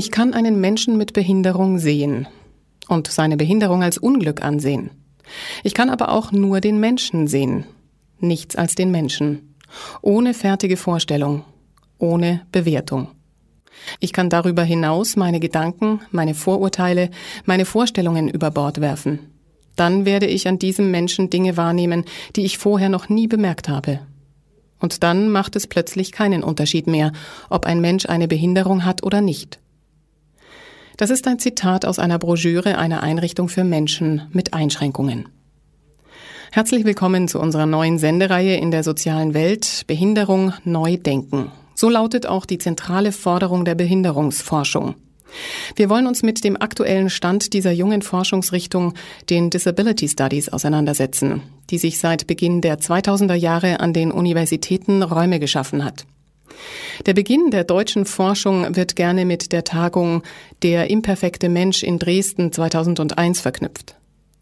Ich kann einen Menschen mit Behinderung sehen und seine Behinderung als Unglück ansehen. Ich kann aber auch nur den Menschen sehen, nichts als den Menschen, ohne fertige Vorstellung, ohne Bewertung. Ich kann darüber hinaus meine Gedanken, meine Vorurteile, meine Vorstellungen über Bord werfen. Dann werde ich an diesem Menschen Dinge wahrnehmen, die ich vorher noch nie bemerkt habe. Und dann macht es plötzlich keinen Unterschied mehr, ob ein Mensch eine Behinderung hat oder nicht. Das ist ein Zitat aus einer Broschüre einer Einrichtung für Menschen mit Einschränkungen. Herzlich willkommen zu unserer neuen Sendereihe in der sozialen Welt Behinderung neu denken. So lautet auch die zentrale Forderung der Behinderungsforschung. Wir wollen uns mit dem aktuellen Stand dieser jungen Forschungsrichtung, den Disability Studies, auseinandersetzen, die sich seit Beginn der 2000er Jahre an den Universitäten Räume geschaffen hat. Der Beginn der deutschen Forschung wird gerne mit der Tagung Der imperfekte Mensch in Dresden 2001 verknüpft.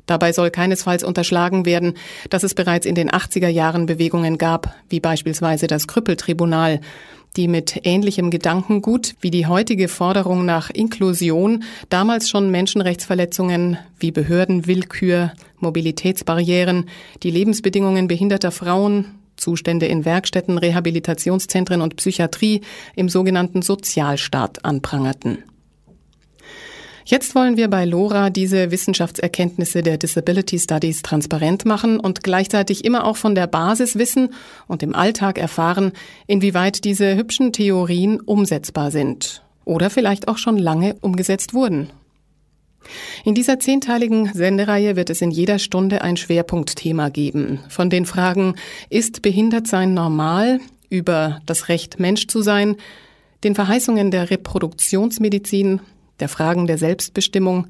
Dabei soll keinesfalls unterschlagen werden, dass es bereits in den 80er Jahren Bewegungen gab, wie beispielsweise das Krüppeltribunal, die mit ähnlichem Gedankengut wie die heutige Forderung nach Inklusion damals schon Menschenrechtsverletzungen wie Behördenwillkür, Mobilitätsbarrieren, die Lebensbedingungen behinderter Frauen, Zustände in Werkstätten, Rehabilitationszentren und Psychiatrie im sogenannten Sozialstaat anprangerten. Jetzt wollen wir bei LoRa diese Wissenschaftserkenntnisse der Disability Studies transparent machen und gleichzeitig immer auch von der Basis wissen und im Alltag erfahren, inwieweit diese hübschen Theorien umsetzbar sind oder vielleicht auch schon lange umgesetzt wurden. In dieser zehnteiligen Sendereihe wird es in jeder Stunde ein Schwerpunktthema geben. Von den Fragen Ist Behindertsein normal? über das Recht Mensch zu sein, den Verheißungen der Reproduktionsmedizin, der Fragen der Selbstbestimmung,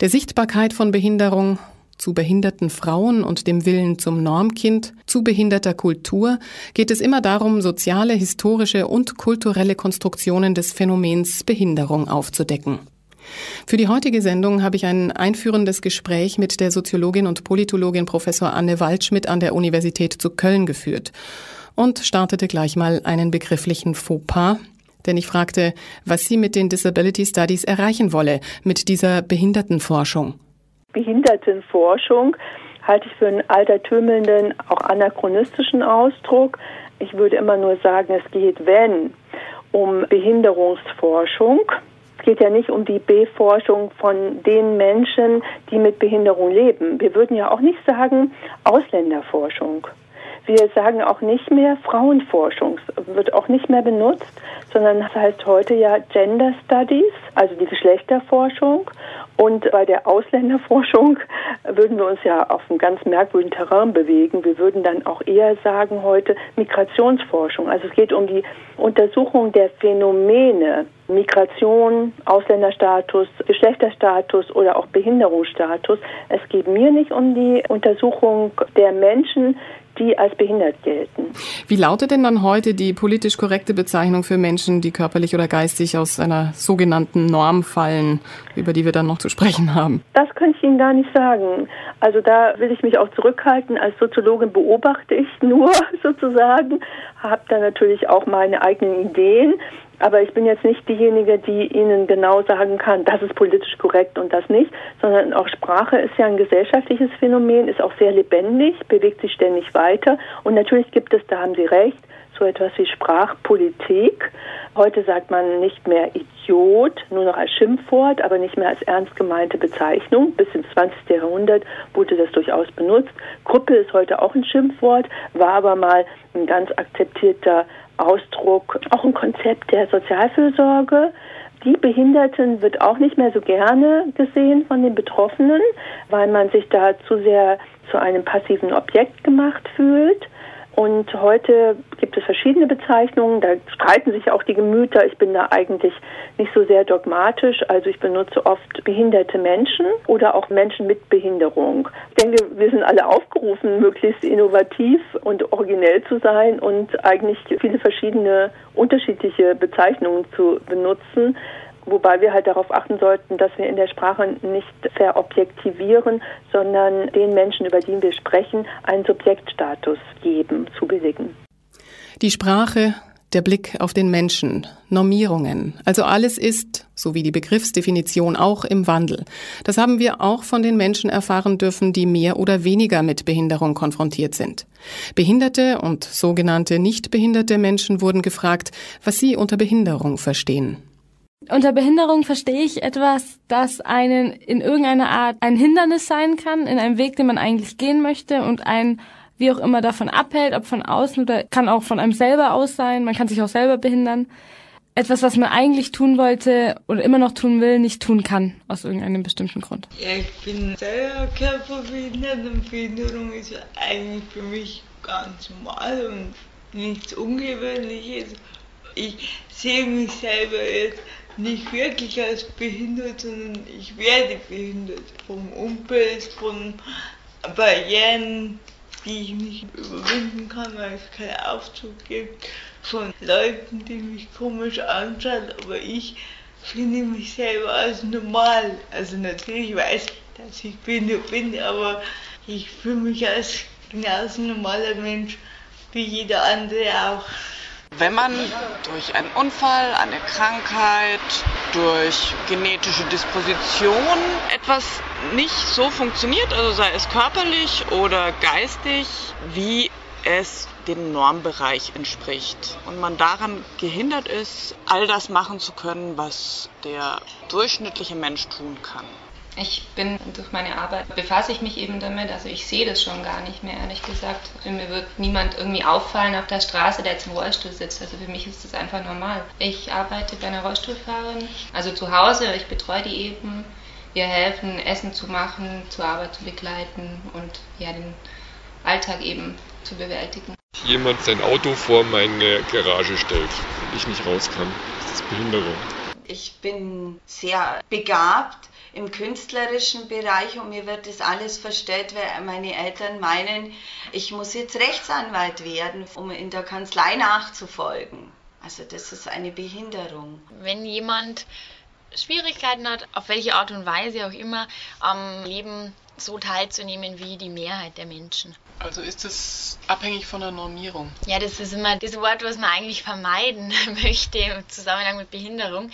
der Sichtbarkeit von Behinderung, zu behinderten Frauen und dem Willen zum Normkind, zu behinderter Kultur geht es immer darum, soziale, historische und kulturelle Konstruktionen des Phänomens Behinderung aufzudecken. Für die heutige Sendung habe ich ein einführendes Gespräch mit der Soziologin und Politologin Professor Anne Waldschmidt an der Universität zu Köln geführt und startete gleich mal einen begrifflichen Fauxpas, denn ich fragte, was sie mit den Disability Studies erreichen wolle, mit dieser Behindertenforschung. Behindertenforschung halte ich für einen altertümelnden, auch anachronistischen Ausdruck. Ich würde immer nur sagen, es geht, wenn, um Behinderungsforschung. Es geht ja nicht um die Beforschung von den Menschen, die mit Behinderung leben. Wir würden ja auch nicht sagen Ausländerforschung. Wir sagen auch nicht mehr Frauenforschung, wird auch nicht mehr benutzt, sondern das heißt heute ja Gender Studies, also die Geschlechterforschung. Und bei der Ausländerforschung würden wir uns ja auf einem ganz merkwürdigen Terrain bewegen. Wir würden dann auch eher sagen heute Migrationsforschung. Also es geht um die Untersuchung der Phänomene Migration, Ausländerstatus, Geschlechterstatus oder auch Behinderungsstatus. Es geht mir nicht um die Untersuchung der Menschen, die als behindert gelten. Wie lautet denn dann heute die politisch korrekte Bezeichnung für Menschen, die körperlich oder geistig aus einer sogenannten Norm fallen, über die wir dann noch zu sprechen haben? Das könnte ich Ihnen gar nicht sagen. Also da will ich mich auch zurückhalten. Als Soziologin beobachte ich nur sozusagen, habe da natürlich auch meine eigenen Ideen. Aber ich bin jetzt nicht diejenige, die Ihnen genau sagen kann, das ist politisch korrekt und das nicht, sondern auch Sprache ist ja ein gesellschaftliches Phänomen, ist auch sehr lebendig, bewegt sich ständig weiter. Und natürlich gibt es, da haben Sie recht, so etwas wie Sprachpolitik. Heute sagt man nicht mehr Idiot, nur noch als Schimpfwort, aber nicht mehr als ernst gemeinte Bezeichnung. Bis ins 20. Jahrhundert wurde das durchaus benutzt. Gruppe ist heute auch ein Schimpfwort, war aber mal ein ganz akzeptierter Ausdruck, auch ein Konzept der Sozialfürsorge. Die Behinderten wird auch nicht mehr so gerne gesehen von den Betroffenen, weil man sich da zu sehr zu einem passiven Objekt gemacht fühlt. Und heute gibt es verschiedene Bezeichnungen, da streiten sich auch die Gemüter. Ich bin da eigentlich nicht so sehr dogmatisch. Also ich benutze oft behinderte Menschen oder auch Menschen mit Behinderung. Ich denke, wir sind alle aufgerufen, möglichst innovativ und originell zu sein und eigentlich viele verschiedene unterschiedliche Bezeichnungen zu benutzen. Wobei wir halt darauf achten sollten, dass wir in der Sprache nicht verobjektivieren, sondern den Menschen, über die wir sprechen, einen Subjektstatus geben, zu billigen. Die Sprache, der Blick auf den Menschen, Normierungen. Also alles ist, so wie die Begriffsdefinition, auch im Wandel. Das haben wir auch von den Menschen erfahren dürfen, die mehr oder weniger mit Behinderung konfrontiert sind. Behinderte und sogenannte nicht behinderte Menschen wurden gefragt, was sie unter Behinderung verstehen. Unter Behinderung verstehe ich etwas, das einen in irgendeiner Art ein Hindernis sein kann, in einem Weg, den man eigentlich gehen möchte und ein wie auch immer davon abhält, ob von außen oder kann auch von einem selber aus sein, man kann sich auch selber behindern. Etwas, was man eigentlich tun wollte oder immer noch tun will, nicht tun kann, aus irgendeinem bestimmten Grund. Ja, ich bin selber körperbehindert und Behinderung ist eigentlich für mich ganz normal und nichts Ungewöhnliches. Ich sehe mich selber jetzt nicht wirklich als behindert, sondern ich werde behindert vom Umfeld, von Barrieren, die ich nicht überwinden kann, weil es keinen Aufzug gibt, von Leuten, die mich komisch anschauen, aber ich finde mich selber als normal. Also natürlich weiß ich, dass ich behindert bin, aber ich fühle mich als genauso normaler Mensch wie jeder andere auch. Wenn man durch einen Unfall, eine Krankheit, durch genetische Disposition etwas nicht so funktioniert, also sei es körperlich oder geistig, wie es dem Normbereich entspricht und man daran gehindert ist, all das machen zu können, was der durchschnittliche Mensch tun kann. Ich bin durch meine Arbeit befasse ich mich eben damit, also ich sehe das schon gar nicht mehr, ehrlich gesagt. Für mir wird niemand irgendwie auffallen auf der Straße, der jetzt im Rollstuhl sitzt. Also für mich ist das einfach normal. Ich arbeite bei einer Rollstuhlfahrerin, also zu Hause, ich betreue die eben. Wir helfen, Essen zu machen, zur Arbeit zu begleiten und ja, den Alltag eben zu bewältigen. Jemand sein Auto vor meine Garage stellt und ich nicht raus kann. Das ist Behinderung. Ich bin sehr begabt im künstlerischen Bereich und mir wird das alles verstellt, weil meine Eltern meinen, ich muss jetzt Rechtsanwalt werden, um in der Kanzlei nachzufolgen. Also das ist eine Behinderung. Wenn jemand Schwierigkeiten hat, auf welche Art und Weise auch immer, am Leben so teilzunehmen wie die Mehrheit der Menschen. Also ist es abhängig von der Normierung? Ja, das ist immer das Wort, was man eigentlich vermeiden möchte im Zusammenhang mit Behinderung.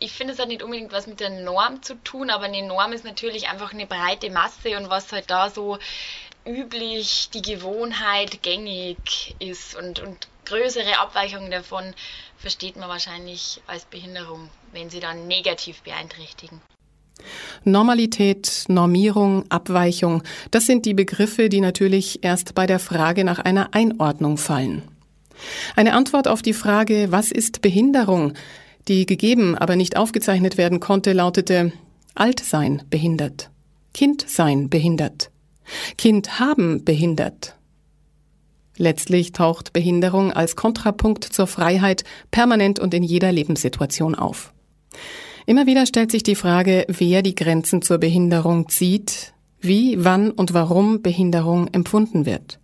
Ich finde, es hat nicht unbedingt was mit der Norm zu tun, aber eine Norm ist natürlich einfach eine breite Masse und was halt da so üblich, die Gewohnheit gängig ist und, und größere Abweichungen davon versteht man wahrscheinlich als Behinderung, wenn sie dann negativ beeinträchtigen. Normalität, Normierung, Abweichung, das sind die Begriffe, die natürlich erst bei der Frage nach einer Einordnung fallen. Eine Antwort auf die Frage, was ist Behinderung, die gegeben, aber nicht aufgezeichnet werden konnte, lautete Alt sein behindert, Kind sein behindert, Kind haben behindert. Letztlich taucht Behinderung als Kontrapunkt zur Freiheit permanent und in jeder Lebenssituation auf. Immer wieder stellt sich die Frage, wer die Grenzen zur Behinderung zieht, wie, wann und warum Behinderung empfunden wird.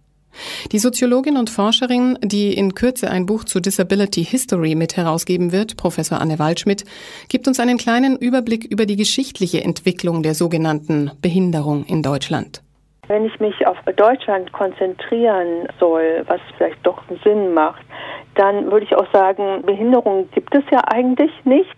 Die Soziologin und Forscherin, die in Kürze ein Buch zu Disability History mit herausgeben wird, Professor Anne Waldschmidt, gibt uns einen kleinen Überblick über die geschichtliche Entwicklung der sogenannten Behinderung in Deutschland. Wenn ich mich auf Deutschland konzentrieren soll, was vielleicht doch Sinn macht, dann würde ich auch sagen, Behinderung gibt es ja eigentlich nicht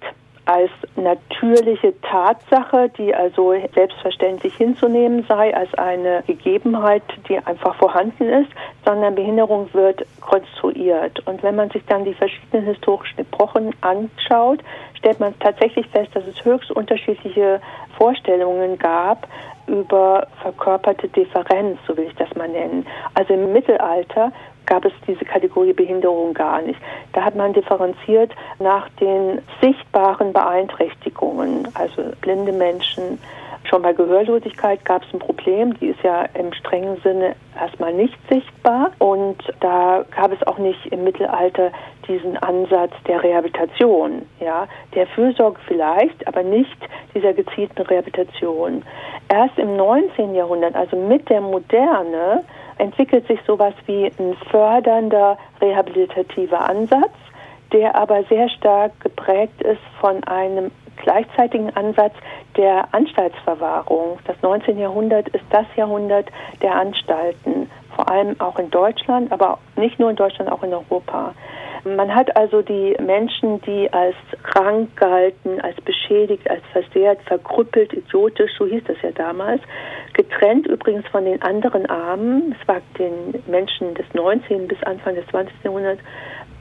als natürliche Tatsache, die also selbstverständlich hinzunehmen sei, als eine Gegebenheit, die einfach vorhanden ist, sondern Behinderung wird konstruiert. Und wenn man sich dann die verschiedenen historischen Epochen anschaut, stellt man tatsächlich fest, dass es höchst unterschiedliche Vorstellungen gab über verkörperte Differenz, so will ich das mal nennen. Also im Mittelalter gab es diese Kategorie Behinderung gar nicht. Da hat man differenziert nach den sichtbaren Beeinträchtigungen, also blinde Menschen. Schon bei Gehörlosigkeit gab es ein Problem, die ist ja im strengen Sinne erstmal nicht sichtbar und da gab es auch nicht im Mittelalter diesen Ansatz der Rehabilitation, ja, der Fürsorge vielleicht, aber nicht dieser gezielten Rehabilitation. Erst im 19. Jahrhundert, also mit der Moderne, entwickelt sich sowas wie ein fördernder rehabilitativer Ansatz, der aber sehr stark geprägt ist von einem gleichzeitigen Ansatz der Anstaltsverwahrung. Das 19. Jahrhundert ist das Jahrhundert der Anstalten, vor allem auch in Deutschland, aber nicht nur in Deutschland, auch in Europa. Man hat also die Menschen, die als krank galten, als beschädigt, als versehrt, verkrüppelt, idiotisch, so hieß das ja damals, getrennt übrigens von den anderen Armen. Es war den Menschen des 19. bis Anfang des 20. Jahrhunderts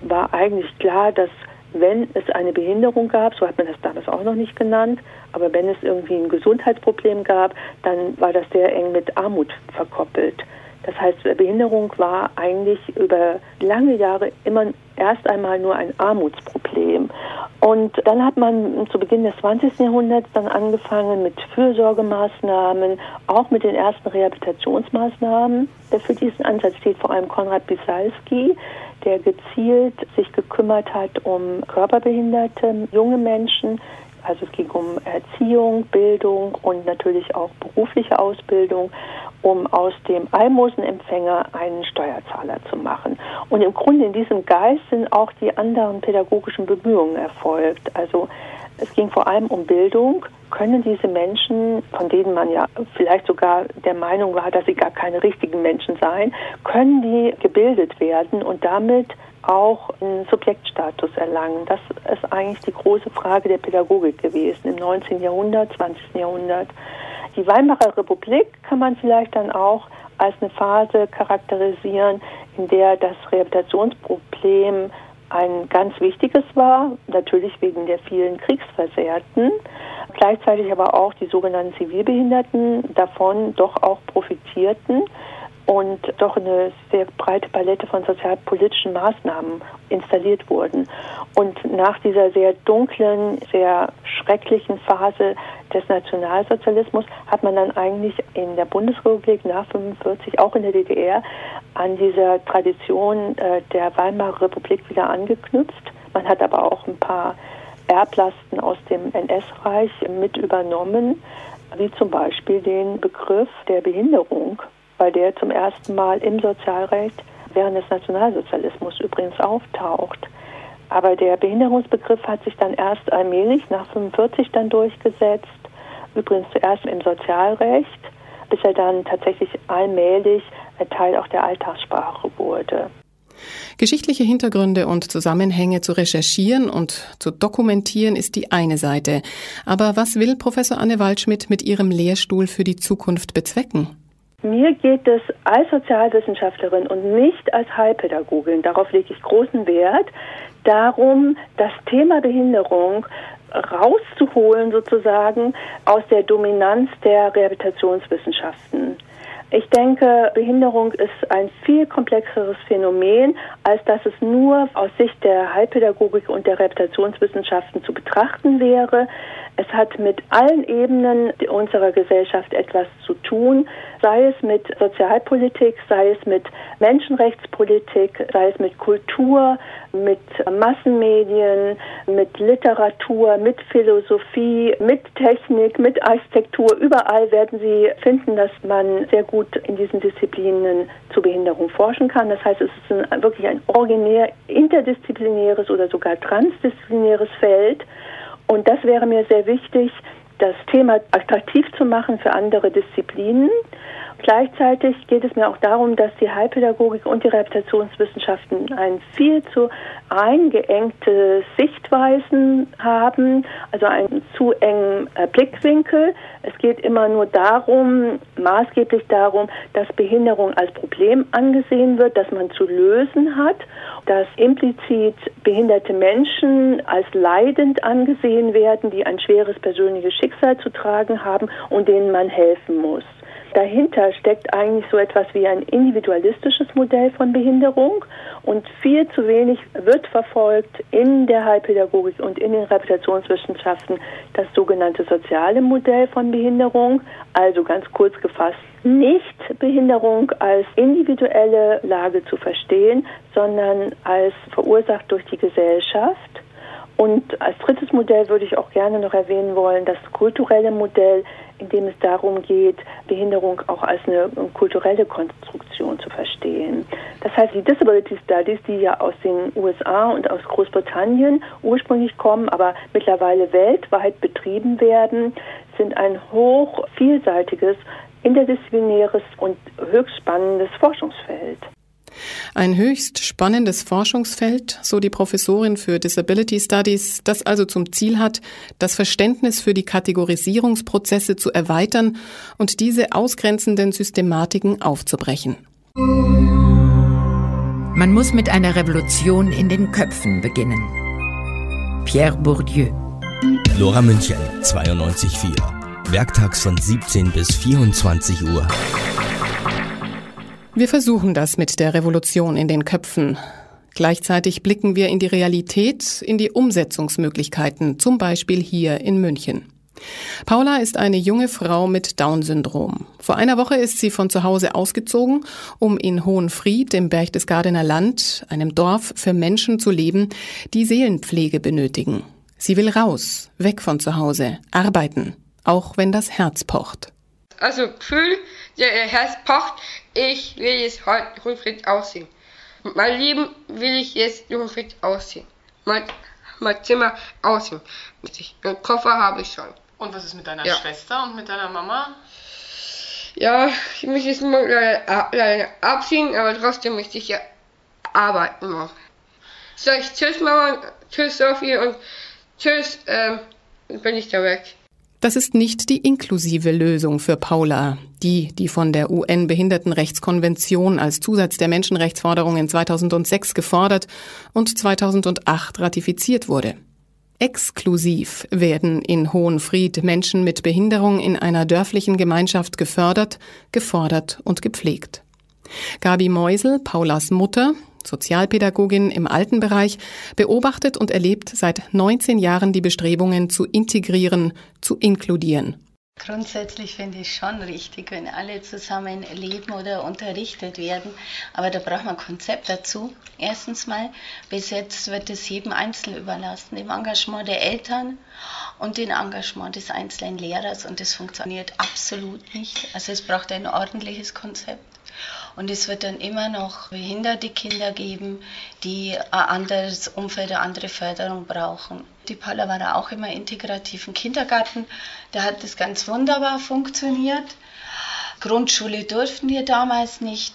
war eigentlich klar, dass wenn es eine Behinderung gab, so hat man das damals auch noch nicht genannt, aber wenn es irgendwie ein Gesundheitsproblem gab, dann war das sehr eng mit Armut verkoppelt. Das heißt, Behinderung war eigentlich über lange Jahre immer erst einmal nur ein Armutsproblem. Und dann hat man zu Beginn des 20. Jahrhunderts dann angefangen mit Fürsorgemaßnahmen, auch mit den ersten Rehabilitationsmaßnahmen. Für diesen Ansatz steht vor allem Konrad Bisalski, der gezielt sich gekümmert hat um körperbehinderte junge Menschen, also es ging um Erziehung, Bildung und natürlich auch berufliche Ausbildung, um aus dem Almosenempfänger einen Steuerzahler zu machen. Und im Grunde in diesem Geist sind auch die anderen pädagogischen Bemühungen erfolgt. Also es ging vor allem um Bildung. Können diese Menschen, von denen man ja vielleicht sogar der Meinung war, dass sie gar keine richtigen Menschen seien, können die gebildet werden und damit auch einen Subjektstatus erlangen. Das ist eigentlich die große Frage der Pädagogik gewesen im 19. Jahrhundert, 20. Jahrhundert. Die Weimarer Republik kann man vielleicht dann auch als eine Phase charakterisieren, in der das Rehabilitationsproblem ein ganz wichtiges war, natürlich wegen der vielen Kriegsversehrten, gleichzeitig aber auch die sogenannten Zivilbehinderten davon doch auch profitierten und doch eine sehr breite Palette von sozialpolitischen Maßnahmen installiert wurden. Und nach dieser sehr dunklen, sehr schrecklichen Phase des Nationalsozialismus hat man dann eigentlich in der Bundesrepublik nach 45, auch in der DDR, an dieser Tradition äh, der Weimarer Republik wieder angeknüpft. Man hat aber auch ein paar Erblasten aus dem NS-Reich mit übernommen, wie zum Beispiel den Begriff der Behinderung weil der zum ersten Mal im Sozialrecht während des Nationalsozialismus übrigens auftaucht. Aber der Behinderungsbegriff hat sich dann erst allmählich nach 45 dann durchgesetzt, übrigens zuerst im Sozialrecht, bis er dann tatsächlich allmählich Teil auch der Alltagssprache wurde. Geschichtliche Hintergründe und Zusammenhänge zu recherchieren und zu dokumentieren ist die eine Seite. Aber was will Professor Anne Waldschmidt mit ihrem Lehrstuhl für die Zukunft bezwecken? Mir geht es als Sozialwissenschaftlerin und nicht als Heilpädagogin, darauf lege ich großen Wert, darum, das Thema Behinderung rauszuholen sozusagen aus der Dominanz der Rehabilitationswissenschaften. Ich denke, Behinderung ist ein viel komplexeres Phänomen, als dass es nur aus Sicht der Heilpädagogik und der Rehabilitationswissenschaften zu betrachten wäre. Es hat mit allen Ebenen unserer Gesellschaft etwas zu tun, sei es mit Sozialpolitik, sei es mit Menschenrechtspolitik, sei es mit Kultur, mit Massenmedien, mit Literatur, mit Philosophie, mit Technik, mit Architektur. Überall werden Sie finden, dass man sehr gut in diesen Disziplinen zu Behinderung forschen kann. Das heißt, es ist ein, wirklich ein originär interdisziplinäres oder sogar transdisziplinäres Feld. Und das wäre mir sehr wichtig, das Thema attraktiv zu machen für andere Disziplinen. Gleichzeitig geht es mir auch darum, dass die Heilpädagogik und die Rehabilitationswissenschaften ein viel zu eingeengte Sichtweisen haben, also einen zu engen äh, Blickwinkel. Es geht immer nur darum, maßgeblich darum, dass Behinderung als Problem angesehen wird, dass man zu lösen hat, dass implizit behinderte Menschen als leidend angesehen werden, die ein schweres persönliches Schicksal zu tragen haben und denen man helfen muss. Dahinter steckt eigentlich so etwas wie ein individualistisches Modell von Behinderung und viel zu wenig wird verfolgt in der Heilpädagogik und in den Reputationswissenschaften das sogenannte soziale Modell von Behinderung, also ganz kurz gefasst nicht Behinderung als individuelle Lage zu verstehen, sondern als verursacht durch die Gesellschaft. Und als drittes Modell würde ich auch gerne noch erwähnen wollen, das kulturelle Modell, in dem es darum geht, Behinderung auch als eine kulturelle Konstruktion zu verstehen. Das heißt, die Disability Studies, die ja aus den USA und aus Großbritannien ursprünglich kommen, aber mittlerweile weltweit betrieben werden, sind ein hoch vielseitiges, interdisziplinäres und höchst spannendes Forschungsfeld. Ein höchst spannendes Forschungsfeld, so die Professorin für Disability Studies, das also zum Ziel hat, das Verständnis für die Kategorisierungsprozesse zu erweitern und diese ausgrenzenden Systematiken aufzubrechen. Man muss mit einer Revolution in den Köpfen beginnen. Pierre Bourdieu. Lora München, 92.4. Werktags von 17 bis 24 Uhr. Wir versuchen das mit der Revolution in den Köpfen. Gleichzeitig blicken wir in die Realität, in die Umsetzungsmöglichkeiten, zum Beispiel hier in München. Paula ist eine junge Frau mit Down-Syndrom. Vor einer Woche ist sie von zu Hause ausgezogen, um in Hohenfried im Berchtesgadener Land, einem Dorf für Menschen zu leben, die Seelenpflege benötigen. Sie will raus, weg von zu Hause, arbeiten, auch wenn das Herz pocht. Also Gefühl, der Herz pocht, ich will jetzt heute Hohenfried aussehen. Mein Leben will ich jetzt Hohenfried aussehen. Mein, mein Zimmer aussehen. Einen Koffer habe ich schon. Und was ist mit deiner ja. Schwester und mit deiner Mama? Ja, ich muss jetzt mal leider abziehen, aber trotzdem möchte ich ja arbeiten noch. Sag ich Tschüss Mama, Tschüss Sophie und Tschüss, ähm, bin ich da weg. Das ist nicht die inklusive Lösung für Paula, die, die von der UN-Behindertenrechtskonvention als Zusatz der Menschenrechtsforderungen 2006 gefordert und 2008 ratifiziert wurde. Exklusiv werden in Hohenfried Menschen mit Behinderung in einer dörflichen Gemeinschaft gefördert, gefordert und gepflegt. Gabi Meusel, Paulas Mutter, Sozialpädagogin im Altenbereich, beobachtet und erlebt seit 19 Jahren die Bestrebungen zu integrieren, zu inkludieren. Grundsätzlich finde ich schon richtig, wenn alle zusammen leben oder unterrichtet werden. Aber da braucht man ein Konzept dazu. Erstens mal, bis jetzt wird es jedem Einzelnen überlassen, dem Engagement der Eltern und dem Engagement des einzelnen Lehrers. Und das funktioniert absolut nicht. Also es braucht ein ordentliches Konzept. Und es wird dann immer noch behinderte Kinder geben, die ein anderes Umfeld, eine andere Förderung brauchen. Die Paula war da auch immer integrativ im Kindergarten. Da hat das ganz wunderbar funktioniert. Grundschule durften wir damals nicht.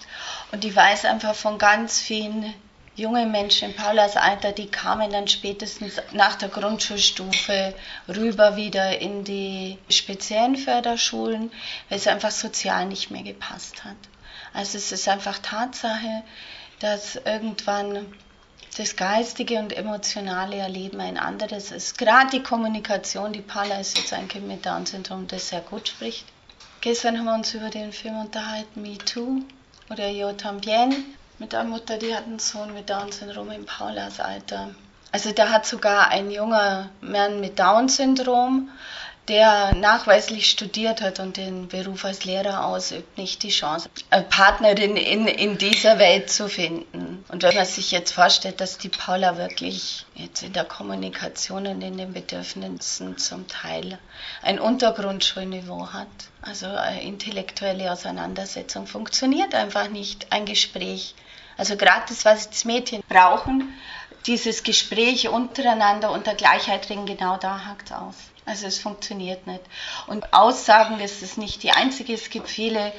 Und ich weiß einfach von ganz vielen jungen Menschen in Paulas Alter, die kamen dann spätestens nach der Grundschulstufe rüber wieder in die speziellen Förderschulen, weil es einfach sozial nicht mehr gepasst hat. Also es ist einfach Tatsache, dass irgendwann das geistige und emotionale Erleben ein anderes ist. Gerade die Kommunikation, die Paula ist jetzt ein Kind mit Down-Syndrom, das sehr gut spricht. Gestern haben wir uns über den Film unterhalten, Me Too oder Yo Tambien, mit einer Mutter, die hat einen Sohn mit Down-Syndrom in Paulas Alter. Also da hat sogar ein junger Mann mit Down-Syndrom der nachweislich studiert hat und den Beruf als Lehrer ausübt, nicht die Chance, eine Partnerin in, in dieser Welt zu finden. Und wenn man sich jetzt vorstellt, dass die Paula wirklich jetzt in der Kommunikation und in den Bedürfnissen zum Teil ein Untergrundschulniveau hat, also eine intellektuelle Auseinandersetzung funktioniert einfach nicht, ein Gespräch. Also gerade das, was das Mädchen brauchen, dieses Gespräch untereinander unter Gleichheit drin, genau da hakt es aus. Also es funktioniert nicht. Und Aussagen, das ist nicht die einzige. Es gibt viele,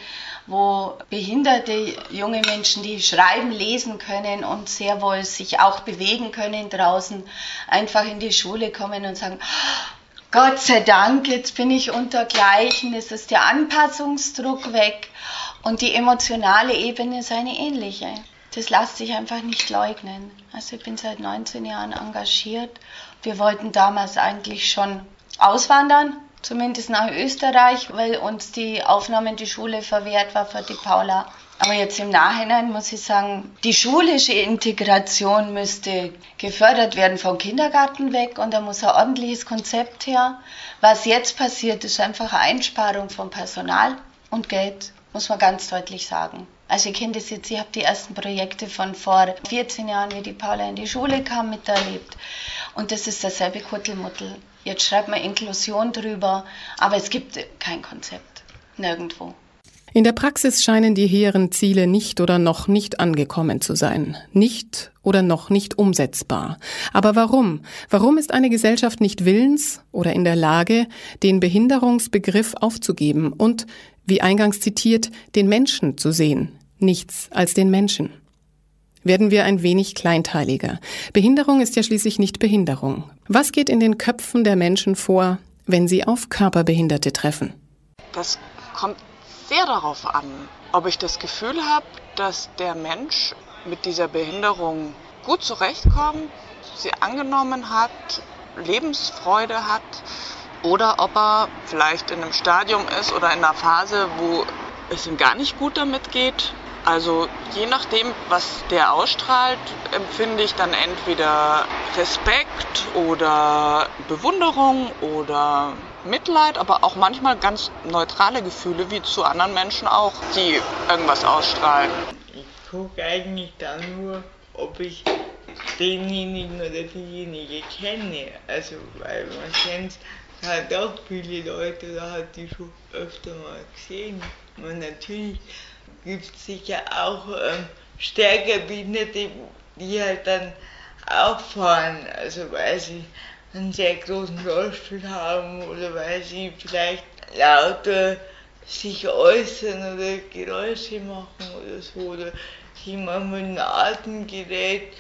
wo behinderte junge Menschen, die schreiben, lesen können und sehr wohl sich auch bewegen können draußen, einfach in die Schule kommen und sagen, Gott sei Dank, jetzt bin ich unter Gleichen, es ist der Anpassungsdruck weg und die emotionale Ebene ist eine ähnliche. Das lässt sich einfach nicht leugnen. Also ich bin seit 19 Jahren engagiert. Wir wollten damals eigentlich schon auswandern, zumindest nach Österreich, weil uns die Aufnahme in die Schule verwehrt war für die Paula. Aber jetzt im Nachhinein muss ich sagen, die schulische Integration müsste gefördert werden vom Kindergarten weg und da muss ein ordentliches Konzept her. Was jetzt passiert, ist einfach eine Einsparung von Personal und Geld, muss man ganz deutlich sagen. Also ich kenne das jetzt, ich habe die ersten Projekte von vor 14 Jahren, wie die Paula in die Schule kam, miterlebt. Und das ist dasselbe Kuttelmuttel. Jetzt schreibt man Inklusion drüber, aber es gibt kein Konzept. Nirgendwo. In der Praxis scheinen die hehren Ziele nicht oder noch nicht angekommen zu sein. Nicht oder noch nicht umsetzbar. Aber warum? Warum ist eine Gesellschaft nicht willens oder in der Lage, den Behinderungsbegriff aufzugeben und, wie eingangs zitiert, den Menschen zu sehen, nichts als den Menschen? Werden wir ein wenig kleinteiliger. Behinderung ist ja schließlich nicht Behinderung. Was geht in den Köpfen der Menschen vor, wenn sie auf Körperbehinderte treffen? Das kommt sehr darauf an, ob ich das Gefühl habe, dass der Mensch mit dieser Behinderung gut zurechtkommt, sie angenommen hat, Lebensfreude hat oder ob er vielleicht in einem Stadium ist oder in einer Phase, wo es ihm gar nicht gut damit geht. Also je nachdem, was der ausstrahlt, empfinde ich dann entweder Respekt oder Bewunderung oder Mitleid, aber auch manchmal ganz neutrale Gefühle, wie zu anderen Menschen auch, die irgendwas ausstrahlen. Ich gucke eigentlich dann nur, ob ich denjenigen oder diejenige kenne. Also, weil man kennt halt auch viele Leute oder hat die schon öfter mal gesehen. Und natürlich gibt es sicher auch ähm, stärker Behinderte, die halt dann auch fahren, also weil sie einen sehr großen Rollstuhl haben oder weil sie vielleicht lauter sich äußern oder Geräusche machen oder so oder jemand mit einem Atemgerät.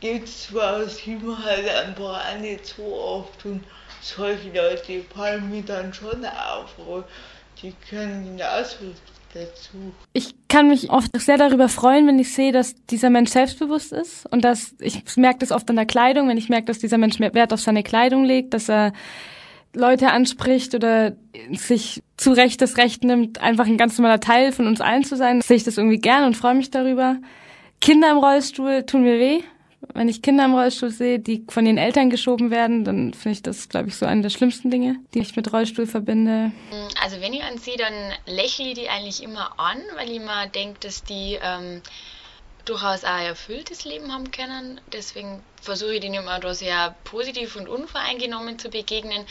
Gibt es zwar, sieht man halt einfach nicht so oft und solche Leute fallen mir dann schon auf, aber die können genauso dazu. Ich kann mich oft sehr darüber freuen, wenn ich sehe, dass dieser Mensch selbstbewusst ist und dass ich merke das oft an der Kleidung, wenn ich merke, dass dieser Mensch mehr Wert auf seine Kleidung legt, dass er Leute anspricht oder sich zu Recht das Recht nimmt, einfach ein ganz normaler Teil von uns allen zu sein, sehe ich das irgendwie gern und freue mich darüber. Kinder im Rollstuhl tun mir weh wenn ich Kinder im Rollstuhl sehe, die von ihren Eltern geschoben werden, dann finde ich das, glaube ich, so eine der schlimmsten Dinge, die ich mit Rollstuhl verbinde. Also wenn ich an sie, dann lächle ich die eigentlich immer an, weil ich immer denke, dass die ähm, durchaus auch ein erfülltes Leben haben können. Deswegen versuche ich denen immer da sehr positiv und unvoreingenommen zu begegnen.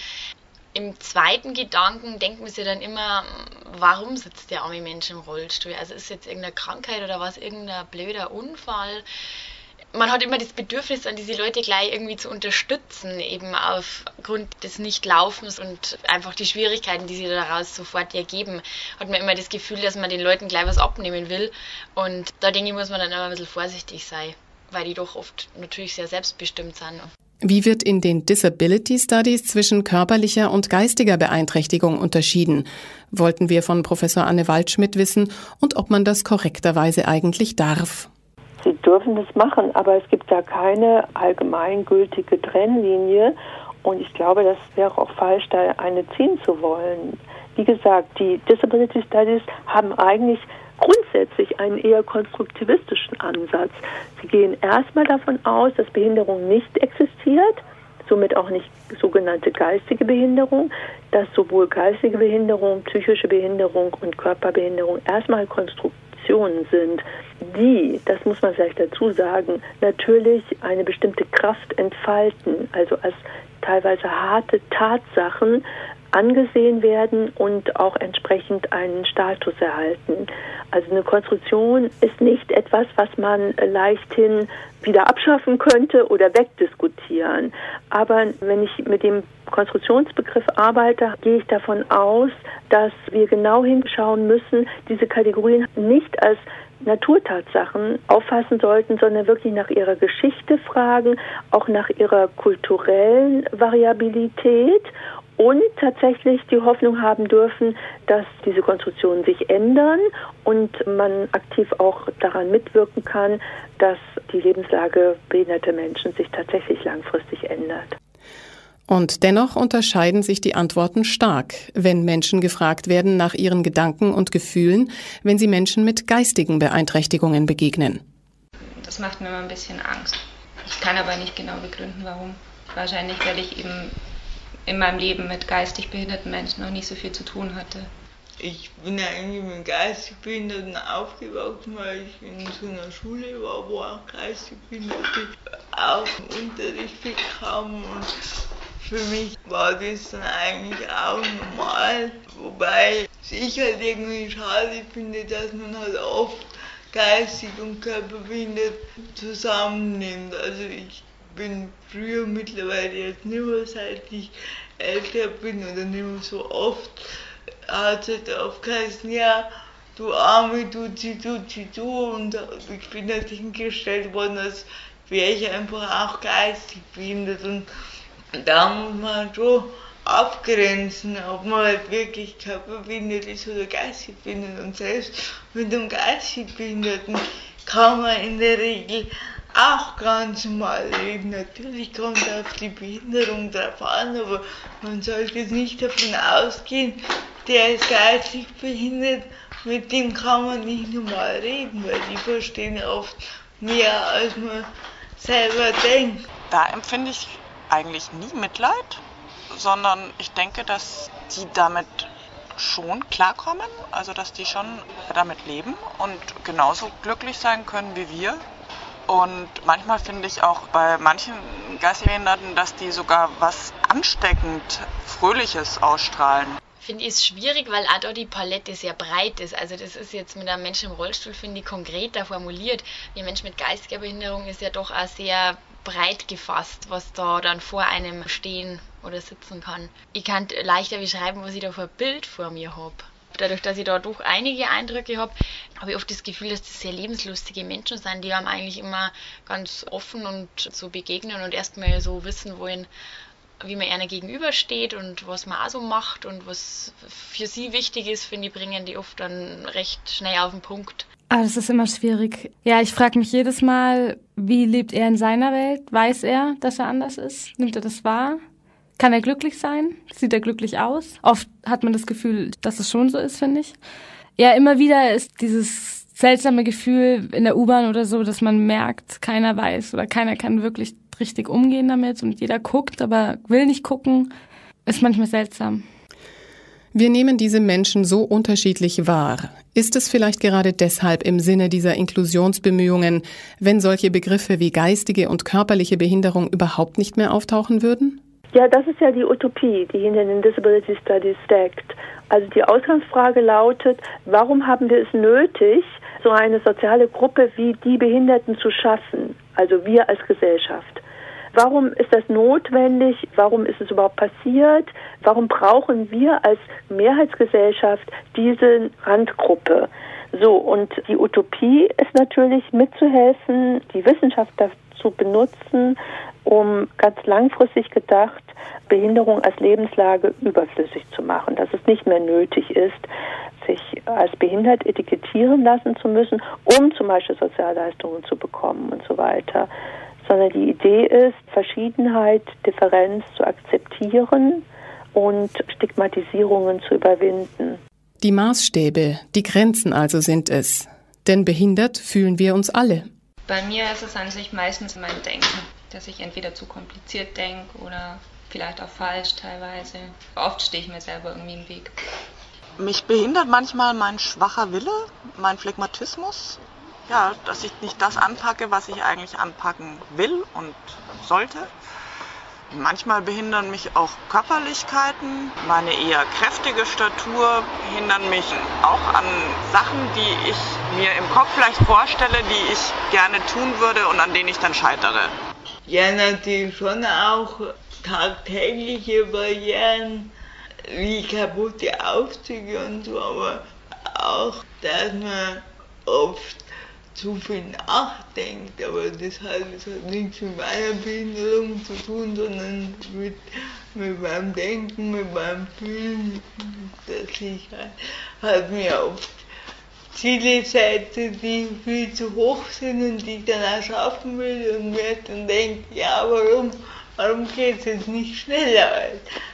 Im zweiten Gedanken denkt man sich dann immer, warum sitzt der arme Mensch im Rollstuhl? Also ist jetzt irgendeine Krankheit oder was, irgendein blöder Unfall? Man hat immer das Bedürfnis, an diese Leute gleich irgendwie zu unterstützen, eben aufgrund des Nichtlaufens und einfach die Schwierigkeiten, die sich daraus sofort ergeben, hat man immer das Gefühl, dass man den Leuten gleich was abnehmen will. Und da denke ich, muss man dann immer ein bisschen vorsichtig sein, weil die doch oft natürlich sehr selbstbestimmt sind. Wie wird in den Disability Studies zwischen körperlicher und geistiger Beeinträchtigung unterschieden? Wollten wir von Professor Anne Waldschmidt wissen und ob man das korrekterweise eigentlich darf. Sie dürfen das machen, aber es gibt da keine allgemeingültige Trennlinie. Und ich glaube, das wäre auch falsch, da eine ziehen zu wollen. Wie gesagt, die Disability Studies haben eigentlich grundsätzlich einen eher konstruktivistischen Ansatz. Sie gehen erstmal davon aus, dass Behinderung nicht existiert, somit auch nicht sogenannte geistige Behinderung, dass sowohl geistige Behinderung, psychische Behinderung und Körperbehinderung erstmal Konstruktionen sind die, das muss man vielleicht dazu sagen, natürlich eine bestimmte Kraft entfalten, also als teilweise harte Tatsachen angesehen werden und auch entsprechend einen Status erhalten. Also eine Konstruktion ist nicht etwas, was man leichthin wieder abschaffen könnte oder wegdiskutieren. Aber wenn ich mit dem Konstruktionsbegriff arbeite, gehe ich davon aus, dass wir genau hinschauen müssen, diese Kategorien nicht als Naturtatsachen auffassen sollten, sondern wirklich nach ihrer Geschichte fragen, auch nach ihrer kulturellen Variabilität und tatsächlich die Hoffnung haben dürfen, dass diese Konstruktionen sich ändern und man aktiv auch daran mitwirken kann, dass die Lebenslage behinderter Menschen sich tatsächlich langfristig ändert. Und dennoch unterscheiden sich die Antworten stark, wenn Menschen gefragt werden nach ihren Gedanken und Gefühlen, wenn sie Menschen mit geistigen Beeinträchtigungen begegnen. Das macht mir immer ein bisschen Angst. Ich kann aber nicht genau begründen, warum. Wahrscheinlich, weil ich eben in meinem Leben mit geistig behinderten Menschen noch nicht so viel zu tun hatte. Ich bin eigentlich mit geistig Behinderten aufgewachsen, weil ich in so einer Schule war, wo auch geistig Behinderte auch Unterricht bekamen und für mich war das dann eigentlich auch normal. Wobei ich halt irgendwie schade finde, dass man halt oft geistig und körperbehindert zusammennimmt. Also ich bin früher mittlerweile jetzt nicht mehr, seit ich älter bin oder nicht mehr so oft, hat es halt oft geheißen, ja, du Arme, du, du, du, du, du. Und ich bin halt hingestellt worden, als wäre ich einfach auch geistig behindert. Und da muss man schon abgrenzen, ob man halt wirklich körperbehindert ist oder geistig behindert. Und selbst mit dem geistig Behinderten kann man in der Regel auch ganz normal leben. Natürlich kommt auf die Behinderung drauf an, aber man sollte nicht davon ausgehen, der ist geistig behindert, mit dem kann man nicht normal reden, weil die verstehen oft mehr, als man selber denkt. Da empfinde ich eigentlich nie Mitleid, sondern ich denke, dass die damit schon klarkommen, also dass die schon damit leben und genauso glücklich sein können wie wir. Und manchmal finde ich auch bei manchen Geistbehinderten, dass die sogar was ansteckend Fröhliches ausstrahlen. Finde ich es schwierig, weil auch da die Palette sehr breit ist. Also das ist jetzt mit einem Menschen im Rollstuhl, finde ich, konkreter formuliert. Ein Mensch mit geistiger Behinderung ist ja doch auch sehr breit gefasst, was da dann vor einem stehen oder sitzen kann. Ich kann leichter beschreiben, was ich da für ein Bild vor mir habe. Dadurch, dass ich da doch einige Eindrücke habe, habe ich oft das Gefühl, dass das sehr lebenslustige Menschen sind, die einem eigentlich immer ganz offen und so begegnen und erstmal so wissen wollen, wie man einer gegenübersteht und was man auch so macht und was für sie wichtig ist, finde ich, bringen die oft dann recht schnell auf den Punkt. Ah, das ist immer schwierig. Ja, ich frage mich jedes Mal, wie lebt er in seiner Welt? Weiß er, dass er anders ist? Nimmt er das wahr? Kann er glücklich sein? Sieht er glücklich aus? Oft hat man das Gefühl, dass es schon so ist, finde ich. Ja, immer wieder ist dieses seltsame Gefühl in der U-Bahn oder so, dass man merkt, keiner weiß oder keiner kann wirklich richtig umgehen damit und jeder guckt, aber will nicht gucken, ist manchmal seltsam. Wir nehmen diese Menschen so unterschiedlich wahr. Ist es vielleicht gerade deshalb im Sinne dieser Inklusionsbemühungen, wenn solche Begriffe wie geistige und körperliche Behinderung überhaupt nicht mehr auftauchen würden? Ja, das ist ja die Utopie, die hinter den Disability Studies steckt. Also die Ausgangsfrage lautet, warum haben wir es nötig, so eine soziale Gruppe wie die Behinderten zu schaffen, also wir als Gesellschaft? Warum ist das notwendig? Warum ist es überhaupt passiert? Warum brauchen wir als Mehrheitsgesellschaft diese Randgruppe? So, und die Utopie ist natürlich mitzuhelfen, die Wissenschaft dazu benutzen, um ganz langfristig gedacht Behinderung als Lebenslage überflüssig zu machen, dass es nicht mehr nötig ist, sich als behindert etikettieren lassen zu müssen, um zum Beispiel Sozialleistungen zu bekommen und so weiter. Sondern die Idee ist, Verschiedenheit, Differenz zu akzeptieren und Stigmatisierungen zu überwinden. Die Maßstäbe, die Grenzen also sind es. Denn behindert fühlen wir uns alle. Bei mir ist es an sich meistens mein Denken, dass ich entweder zu kompliziert denke oder vielleicht auch falsch teilweise. Oft stehe ich mir selber irgendwie im Weg. Mich behindert manchmal mein schwacher Wille, mein Phlegmatismus. Ja, dass ich nicht das anpacke, was ich eigentlich anpacken will und sollte. Manchmal behindern mich auch Körperlichkeiten. Meine eher kräftige Statur hindern mich auch an Sachen, die ich mir im Kopf vielleicht vorstelle, die ich gerne tun würde und an denen ich dann scheitere. Ja, natürlich schon auch tagtägliche Barrieren wie kaputte Aufzüge und so, aber auch, dass man oft zu viel nachdenkt, aber das hat, das hat nichts mit meiner Behinderung zu tun, sondern mit, mit meinem Denken, mit meinem Fühlen, dass ich halt, halt mir oft Ziele setze, die viel zu hoch sind und die ich dann auch schaffen will und mir dann denke, ja, warum warum geht es jetzt nicht schneller?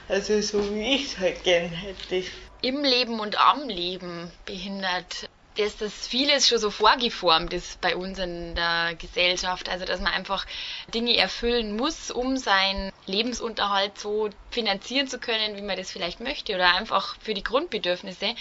Also so wie ich es halt gern hätte. Im Leben und am Leben behindert dass das vieles schon so vorgeformt ist bei uns in der Gesellschaft. Also dass man einfach Dinge erfüllen muss, um seinen Lebensunterhalt so finanzieren zu können, wie man das vielleicht möchte. Oder einfach für die Grundbedürfnisse,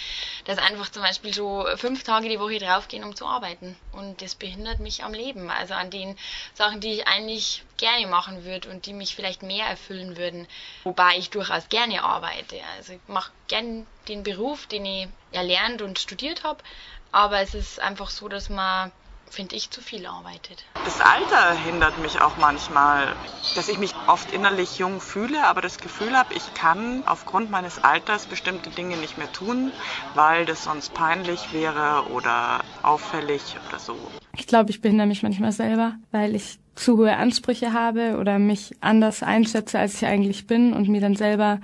dass einfach zum Beispiel so fünf Tage die Woche draufgehen, um zu arbeiten. Und das behindert mich am Leben. Also an den Sachen, die ich eigentlich gerne machen würde und die mich vielleicht mehr erfüllen würden. Wobei ich durchaus gerne arbeite. Also ich mache gern den Beruf, den ich erlernt und studiert habe. Aber es ist einfach so, dass man finde ich, zu viel arbeitet. Das Alter hindert mich auch manchmal, dass ich mich oft innerlich jung fühle, aber das Gefühl habe, ich kann aufgrund meines Alters bestimmte Dinge nicht mehr tun, weil das sonst peinlich wäre oder auffällig oder so. Ich glaube, ich behindere mich manchmal selber, weil ich zu hohe Ansprüche habe oder mich anders einschätze, als ich eigentlich bin und mir dann selber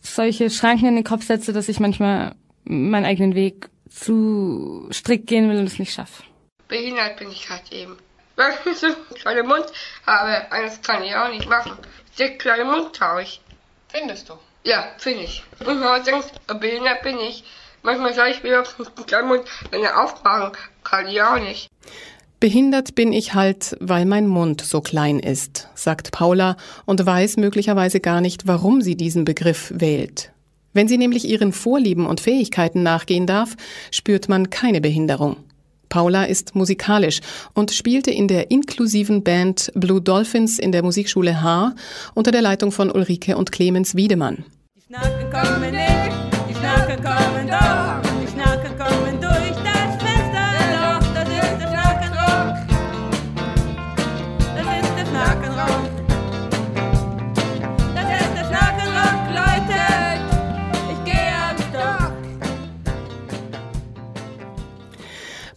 solche Schranken in den Kopf setze, dass ich manchmal meinen eigenen Weg zu strikt gehen will und es nicht schaffe. Behindert bin ich halt eben. Weil ich so einen kleinen Mund habe, das kann ich auch nicht machen. Der kleine Mund traue ich. Findest du? Ja, finde ich. Und man denkt, behindert bin ich. Manchmal sage ich mir auf einen kleinen Mund, wenn er aufmachen kann ich auch nicht. Behindert bin ich halt, weil mein Mund so klein ist, sagt Paula und weiß möglicherweise gar nicht, warum sie diesen Begriff wählt. Wenn sie nämlich ihren Vorlieben und Fähigkeiten nachgehen darf, spürt man keine Behinderung. Paula ist musikalisch und spielte in der inklusiven Band Blue Dolphins in der Musikschule H unter der Leitung von Ulrike und Clemens Wiedemann. Die Schnacken kommen die Schnacken kommen doch.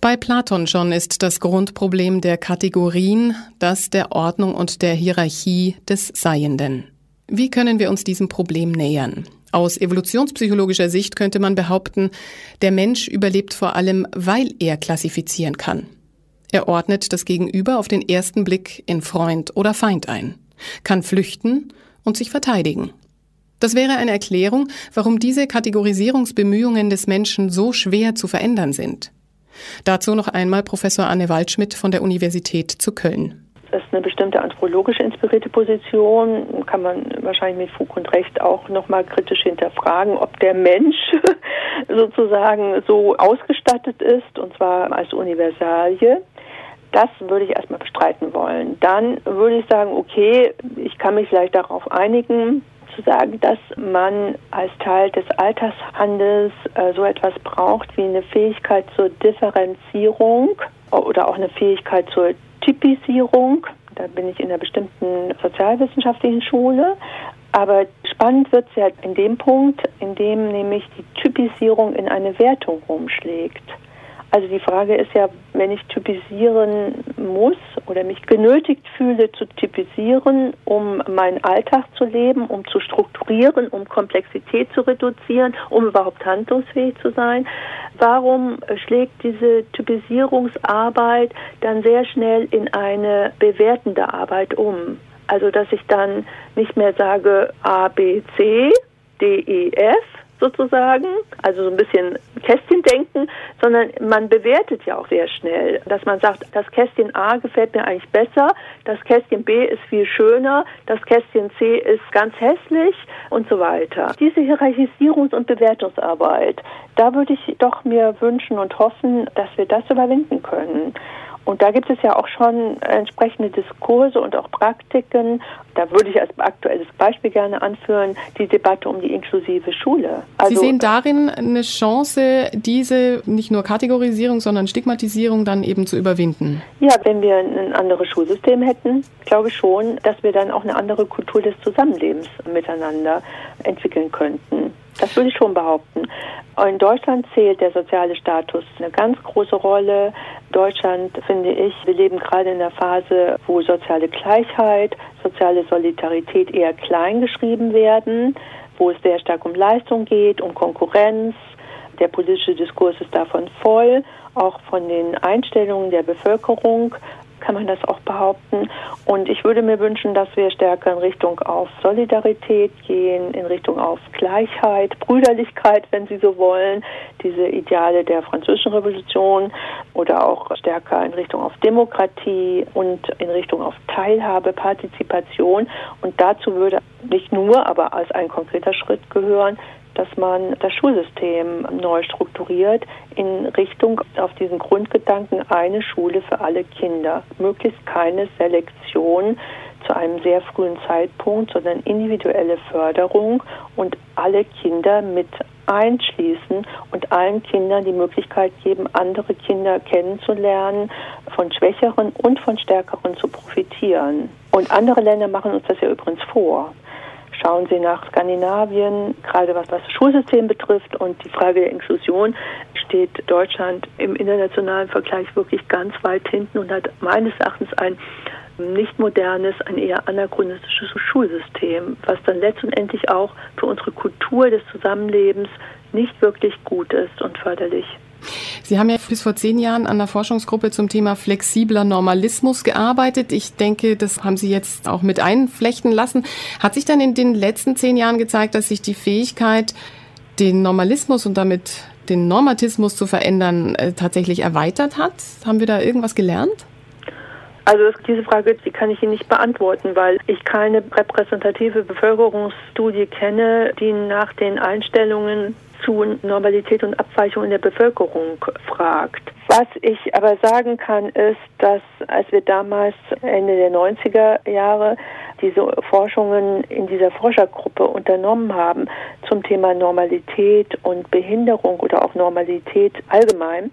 Bei Platon schon ist das Grundproblem der Kategorien das der Ordnung und der Hierarchie des Seienden. Wie können wir uns diesem Problem nähern? Aus evolutionspsychologischer Sicht könnte man behaupten, der Mensch überlebt vor allem, weil er klassifizieren kann. Er ordnet das Gegenüber auf den ersten Blick in Freund oder Feind ein, kann flüchten und sich verteidigen. Das wäre eine Erklärung, warum diese Kategorisierungsbemühungen des Menschen so schwer zu verändern sind. Dazu noch einmal Professor Anne Waldschmidt von der Universität zu Köln. Das ist eine bestimmte anthropologisch inspirierte Position, kann man wahrscheinlich mit Fug und Recht auch nochmal kritisch hinterfragen, ob der Mensch sozusagen so ausgestattet ist, und zwar als Universalie. Das würde ich erstmal bestreiten wollen. Dann würde ich sagen, okay, ich kann mich vielleicht darauf einigen, zu sagen, dass man als Teil des Altershandels äh, so etwas braucht wie eine Fähigkeit zur Differenzierung oder auch eine Fähigkeit zur Typisierung. Da bin ich in einer bestimmten sozialwissenschaftlichen Schule. Aber spannend wird es ja in dem Punkt, in dem nämlich die Typisierung in eine Wertung umschlägt. Also die Frage ist ja, wenn ich typisieren muss oder mich genötigt fühle zu typisieren, um meinen Alltag zu leben, um zu strukturieren, um Komplexität zu reduzieren, um überhaupt handlungsfähig zu sein, warum schlägt diese Typisierungsarbeit dann sehr schnell in eine bewertende Arbeit um? Also dass ich dann nicht mehr sage A, B, C, D, E, F, sozusagen, also so ein bisschen Kästchen denken, sondern man bewertet ja auch sehr schnell, dass man sagt, das Kästchen A gefällt mir eigentlich besser, das Kästchen B ist viel schöner, das Kästchen C ist ganz hässlich und so weiter. Diese Hierarchisierungs- und Bewertungsarbeit, da würde ich doch mir wünschen und hoffen, dass wir das überwinden können. Und da gibt es ja auch schon entsprechende Diskurse und auch Praktiken. Da würde ich als aktuelles Beispiel gerne anführen, die Debatte um die inklusive Schule. Also, Sie sehen darin eine Chance, diese nicht nur Kategorisierung, sondern Stigmatisierung dann eben zu überwinden. Ja, wenn wir ein anderes Schulsystem hätten, glaube ich schon, dass wir dann auch eine andere Kultur des Zusammenlebens miteinander entwickeln könnten. Das würde ich schon behaupten. In Deutschland zählt der soziale Status eine ganz große Rolle. Deutschland, finde ich, wir leben gerade in einer Phase, wo soziale Gleichheit, soziale Solidarität eher klein geschrieben werden, wo es sehr stark um Leistung geht, um Konkurrenz. Der politische Diskurs ist davon voll, auch von den Einstellungen der Bevölkerung kann man das auch behaupten. Und ich würde mir wünschen, dass wir stärker in Richtung auf Solidarität gehen, in Richtung auf Gleichheit, Brüderlichkeit, wenn Sie so wollen, diese Ideale der Französischen Revolution oder auch stärker in Richtung auf Demokratie und in Richtung auf Teilhabe, Partizipation. Und dazu würde nicht nur, aber als ein konkreter Schritt gehören, dass man das Schulsystem neu strukturiert in Richtung auf diesen Grundgedanken eine Schule für alle Kinder. Möglichst keine Selektion zu einem sehr frühen Zeitpunkt, sondern individuelle Förderung und alle Kinder mit einschließen und allen Kindern die Möglichkeit geben, andere Kinder kennenzulernen, von Schwächeren und von Stärkeren zu profitieren. Und andere Länder machen uns das ja übrigens vor. Schauen Sie nach Skandinavien, gerade was das Schulsystem betrifft und die Frage der Inklusion, steht Deutschland im internationalen Vergleich wirklich ganz weit hinten und hat meines Erachtens ein nicht modernes, ein eher anachronistisches Schulsystem, was dann letztendlich auch für unsere Kultur des Zusammenlebens nicht wirklich gut ist und förderlich. Sie haben ja bis vor zehn Jahren an der Forschungsgruppe zum Thema flexibler Normalismus gearbeitet. Ich denke, das haben Sie jetzt auch mit einflechten lassen. Hat sich dann in den letzten zehn Jahren gezeigt, dass sich die Fähigkeit, den Normalismus und damit den Normatismus zu verändern, äh, tatsächlich erweitert hat? Haben wir da irgendwas gelernt? Also diese Frage, die kann ich Ihnen nicht beantworten, weil ich keine repräsentative Bevölkerungsstudie kenne, die nach den Einstellungen zu Normalität und Abweichung in der Bevölkerung fragt. Was ich aber sagen kann, ist, dass als wir damals Ende der 90er Jahre diese Forschungen in dieser Forschergruppe unternommen haben zum Thema Normalität und Behinderung oder auch Normalität allgemein,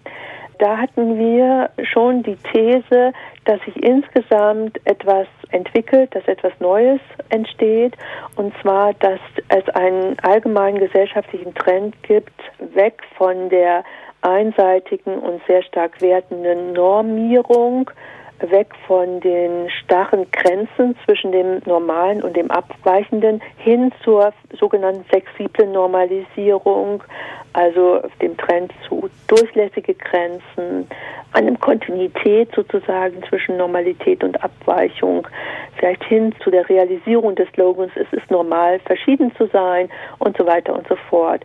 da hatten wir schon die These, dass sich insgesamt etwas entwickelt, dass etwas Neues entsteht, und zwar, dass es einen allgemeinen gesellschaftlichen Trend gibt, weg von der einseitigen und sehr stark wertenden Normierung, weg von den starren Grenzen zwischen dem Normalen und dem Abweichenden hin zur sogenannten flexiblen Normalisierung, also dem Trend zu durchlässige Grenzen, einem Kontinuität sozusagen zwischen Normalität und Abweichung, vielleicht hin zu der Realisierung des Slogans, es ist normal, verschieden zu sein und so weiter und so fort.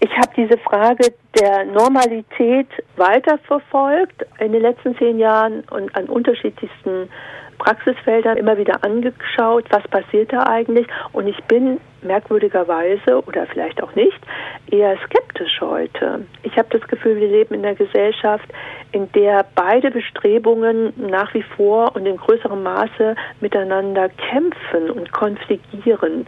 Ich habe diese Frage der Normalität weiterverfolgt in den letzten zehn Jahren und an unterschiedlichsten Praxisfeldern immer wieder angeschaut, was passiert da eigentlich. Und ich bin merkwürdigerweise oder vielleicht auch nicht eher skeptisch heute. Ich habe das Gefühl, wir leben in einer Gesellschaft, in der beide Bestrebungen nach wie vor und in größerem Maße miteinander kämpfen und konfligieren.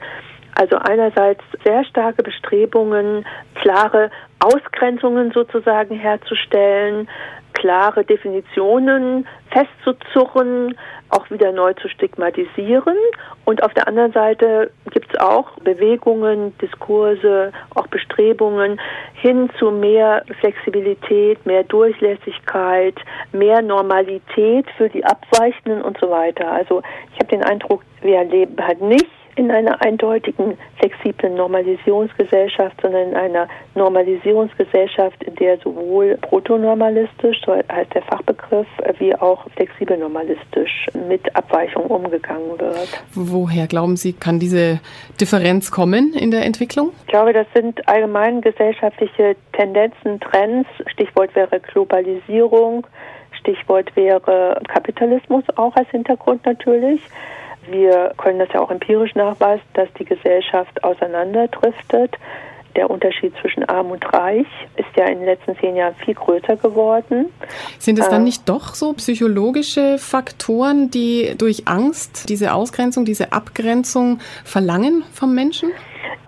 Also einerseits sehr starke Bestrebungen, klare Ausgrenzungen sozusagen herzustellen, klare Definitionen festzuzurren, auch wieder neu zu stigmatisieren. Und auf der anderen Seite gibt es auch Bewegungen, Diskurse, auch Bestrebungen hin zu mehr Flexibilität, mehr Durchlässigkeit, mehr Normalität für die Abweichenden und so weiter. Also ich habe den Eindruck, wir leben halt nicht in einer eindeutigen, flexiblen Normalisierungsgesellschaft, sondern in einer Normalisierungsgesellschaft, in der sowohl protonormalistisch, so heißt der Fachbegriff, wie auch flexibel normalistisch mit Abweichungen umgegangen wird. Woher glauben Sie, kann diese Differenz kommen in der Entwicklung? Ich glaube, das sind allgemein gesellschaftliche Tendenzen, Trends. Stichwort wäre Globalisierung. Stichwort wäre Kapitalismus auch als Hintergrund natürlich. Wir können das ja auch empirisch nachweisen, dass die Gesellschaft auseinanderdriftet. Der Unterschied zwischen arm und reich ist ja in den letzten zehn Jahren viel größer geworden. Sind es dann äh, nicht doch so psychologische Faktoren, die durch Angst diese Ausgrenzung, diese Abgrenzung verlangen vom Menschen?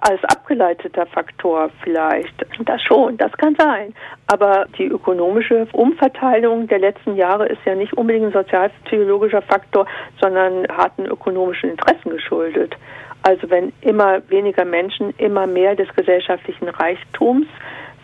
Als abgeleiteter Faktor vielleicht. Das schon, das kann sein. Aber die ökonomische Umverteilung der letzten Jahre ist ja nicht unbedingt ein sozialpsychologischer Faktor, sondern harten ökonomischen Interessen geschuldet. Also wenn immer weniger Menschen immer mehr des gesellschaftlichen Reichtums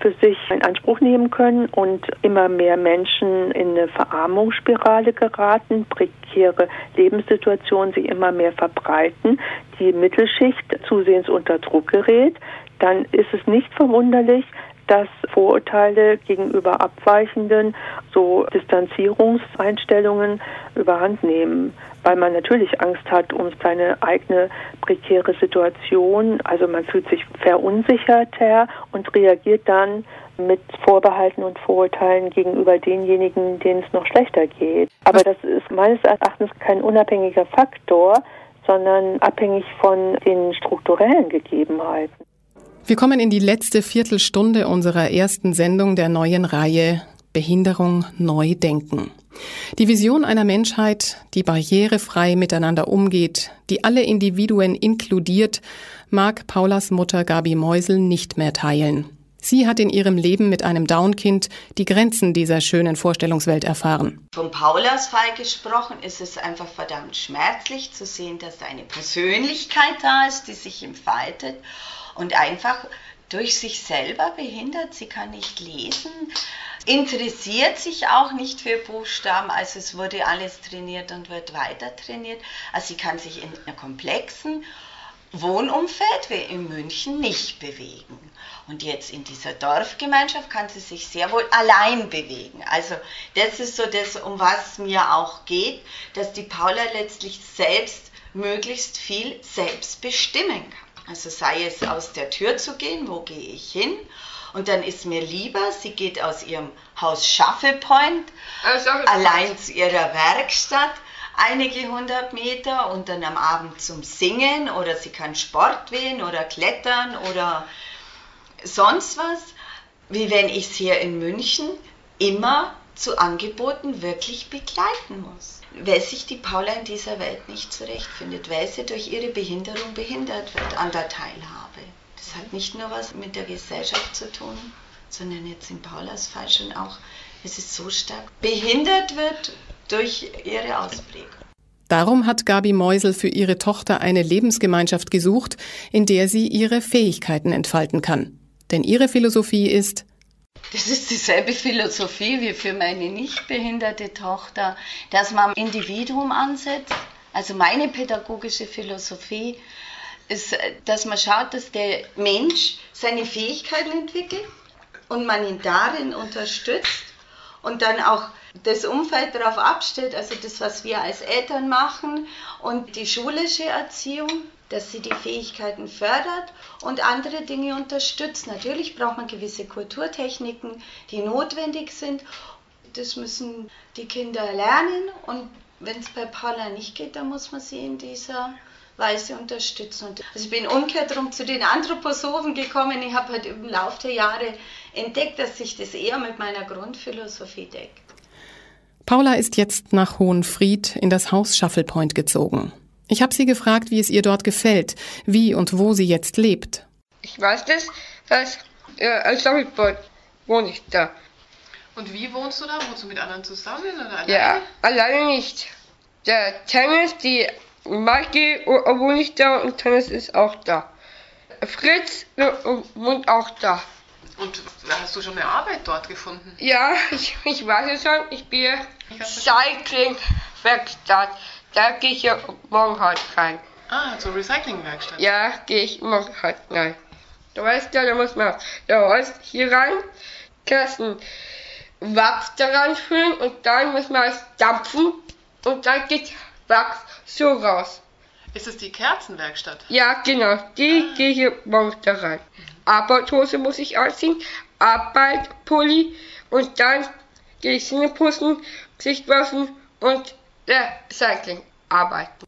für sich in Anspruch nehmen können und immer mehr Menschen in eine Verarmungsspirale geraten, prekäre Lebenssituationen sich immer mehr verbreiten, die Mittelschicht zusehends unter Druck gerät, dann ist es nicht verwunderlich, dass Vorurteile gegenüber Abweichenden, so Distanzierungseinstellungen überhand nehmen, weil man natürlich Angst hat um seine eigene prekäre Situation. Also man fühlt sich verunsicherter und reagiert dann mit Vorbehalten und Vorurteilen gegenüber denjenigen, denen es noch schlechter geht. Aber das ist meines Erachtens kein unabhängiger Faktor, sondern abhängig von den strukturellen Gegebenheiten. Wir kommen in die letzte Viertelstunde unserer ersten Sendung der neuen Reihe Behinderung neu denken. Die Vision einer Menschheit, die barrierefrei miteinander umgeht, die alle Individuen inkludiert, mag Paulas Mutter Gabi Meusel nicht mehr teilen. Sie hat in ihrem Leben mit einem Down-Kind die Grenzen dieser schönen Vorstellungswelt erfahren. Von Paulas Fall gesprochen ist es einfach verdammt schmerzlich zu sehen, dass eine Persönlichkeit da ist, die sich entfaltet und einfach durch sich selber behindert. Sie kann nicht lesen, interessiert sich auch nicht für Buchstaben, also es wurde alles trainiert und wird weiter trainiert. Also sie kann sich in einer komplexen Wohnumfeld wie in München nicht bewegen. Und jetzt in dieser Dorfgemeinschaft kann sie sich sehr wohl allein bewegen. Also das ist so das, um was mir auch geht, dass die Paula letztlich selbst möglichst viel selbst bestimmen kann. Also sei es aus der Tür zu gehen, wo gehe ich hin? Und dann ist mir lieber, sie geht aus ihrem Haus Shuffle Point allein zu ihrer Werkstatt einige hundert Meter und dann am Abend zum Singen oder sie kann Sport wählen oder klettern oder sonst was, wie wenn ich es hier in München immer zu Angeboten wirklich begleiten muss. Weil sich die Paula in dieser Welt nicht zurechtfindet, weil sie durch ihre Behinderung behindert wird an der Teilhabe. Das hat nicht nur was mit der Gesellschaft zu tun, sondern jetzt in Paulas Fall schon auch, es ist so stark behindert wird durch ihre Ausprägung. Darum hat Gabi Meusel für ihre Tochter eine Lebensgemeinschaft gesucht, in der sie ihre Fähigkeiten entfalten kann. Denn ihre Philosophie ist, das ist dieselbe Philosophie wie für meine nicht behinderte Tochter, dass man Individuum ansetzt. Also meine pädagogische Philosophie ist, dass man schaut, dass der Mensch seine Fähigkeiten entwickelt und man ihn darin unterstützt und dann auch das Umfeld darauf abstellt, also das, was wir als Eltern machen und die schulische Erziehung, dass sie die Fähigkeiten fördert und andere Dinge unterstützt. Natürlich braucht man gewisse Kulturtechniken, die notwendig sind. Das müssen die Kinder lernen und wenn es bei Paula nicht geht, dann muss man sie in dieser Weise unterstützen. Also ich bin umgekehrt zu den Anthroposophen gekommen. Ich habe halt im Laufe der Jahre entdeckt, dass sich das eher mit meiner Grundphilosophie deckt. Paula ist jetzt nach Hohenfried in das Haus Shuffle Point gezogen. Ich habe sie gefragt, wie es ihr dort gefällt, wie und wo sie jetzt lebt. Ich weiß das, dass äh, als Shuffle Point wohne ich da. Und wie wohnst du da? Wohnst du mit anderen zusammen oder alleine? Ja, alleine nicht. Der Tennis, die Maggie wohnt ich da und Tennis ist auch da. Fritz wohnt auch da. Und hast du schon eine Arbeit dort gefunden? Ja, ich, ich weiß es schon. Ich bin Cycling-Werkstatt. Da gehe ich ja morgen halt rein. Ah, zur Recycling-Werkstatt? Ja, gehe ich morgen halt rein. Du weißt ja, da muss man der Holz hier rein, Kasten Wachs daran füllen und dann muss man es dampfen und dann geht Wachs so raus. Ist es die Kerzenwerkstatt? Ja, genau. Die ah. gehe ich morgen da rein. Arbeitshose muss ich anziehen, Arbeitpulli und dann gehe ich Zähne putzen, Gesicht waschen und Recycling arbeiten.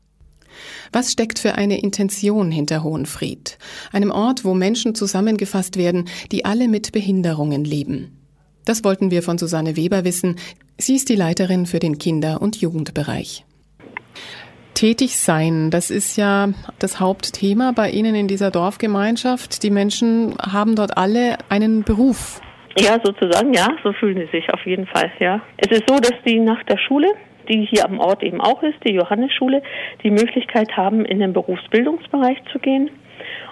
Was steckt für eine Intention hinter Hohenfried? Einem Ort, wo Menschen zusammengefasst werden, die alle mit Behinderungen leben. Das wollten wir von Susanne Weber wissen. Sie ist die Leiterin für den Kinder- und Jugendbereich. Tätig sein, das ist ja das Hauptthema bei Ihnen in dieser Dorfgemeinschaft. Die Menschen haben dort alle einen Beruf. Ja, sozusagen, ja, so fühlen sie sich auf jeden Fall, ja. Es ist so, dass die nach der Schule, die hier am Ort eben auch ist, die Johannesschule, die Möglichkeit haben, in den Berufsbildungsbereich zu gehen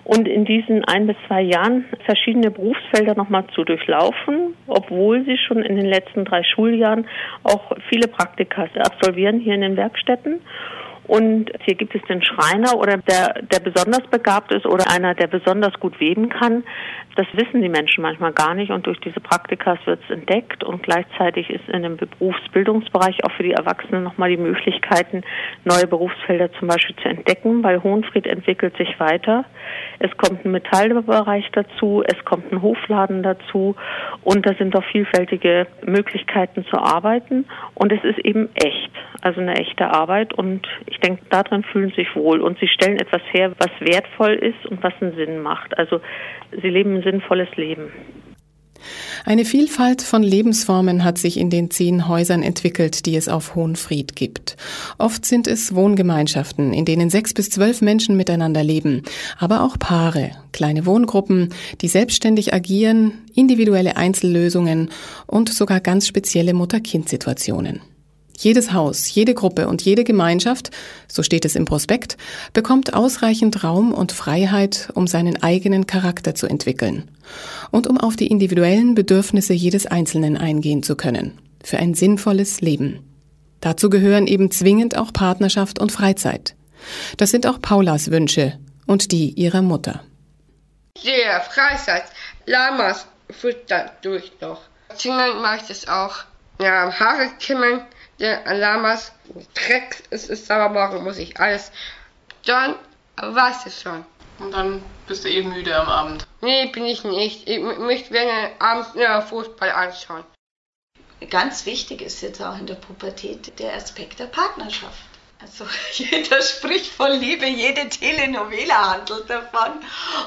und in diesen ein bis zwei Jahren verschiedene Berufsfelder nochmal zu durchlaufen, obwohl sie schon in den letzten drei Schuljahren auch viele Praktika absolvieren hier in den Werkstätten. Und hier gibt es den Schreiner oder der, der besonders begabt ist oder einer, der besonders gut weben kann. Das wissen die Menschen manchmal gar nicht und durch diese Praktikas wird es entdeckt und gleichzeitig ist in dem Berufsbildungsbereich auch für die Erwachsenen nochmal die Möglichkeiten, neue Berufsfelder zum Beispiel zu entdecken, weil Hohenfried entwickelt sich weiter. Es kommt ein Metallbereich dazu, es kommt ein Hofladen dazu und da sind auch vielfältige Möglichkeiten zu arbeiten und es ist eben echt, also eine echte Arbeit und denke, darin fühlen sie sich wohl und sie stellen etwas her, was wertvoll ist und was einen Sinn macht. Also sie leben ein sinnvolles Leben. Eine Vielfalt von Lebensformen hat sich in den zehn Häusern entwickelt, die es auf Hohenfried gibt. Oft sind es Wohngemeinschaften, in denen sechs bis zwölf Menschen miteinander leben, aber auch Paare, kleine Wohngruppen, die selbstständig agieren, individuelle Einzellösungen und sogar ganz spezielle Mutter-Kind-Situationen. Jedes Haus, jede Gruppe und jede Gemeinschaft, so steht es im Prospekt, bekommt ausreichend Raum und Freiheit, um seinen eigenen Charakter zu entwickeln und um auf die individuellen Bedürfnisse jedes Einzelnen eingehen zu können, für ein sinnvolles Leben. Dazu gehören eben zwingend auch Partnerschaft und Freizeit. Das sind auch Paulas Wünsche und die ihrer Mutter. Der Freizeit, Lamas füttern durch noch. Kindern mache ich auch. Ja, Haare kämmen, der Lamas Dreck ist es sauber machen, muss ich alles. Dann weiß es schon. Und dann bist du eben müde am Abend. Nee, bin ich nicht. Ich möchte gerne abends ja, Fußball anschauen. Ganz wichtig ist jetzt auch in der Pubertät der Aspekt der Partnerschaft. Also jeder spricht von Liebe, jede Telenovela handelt davon.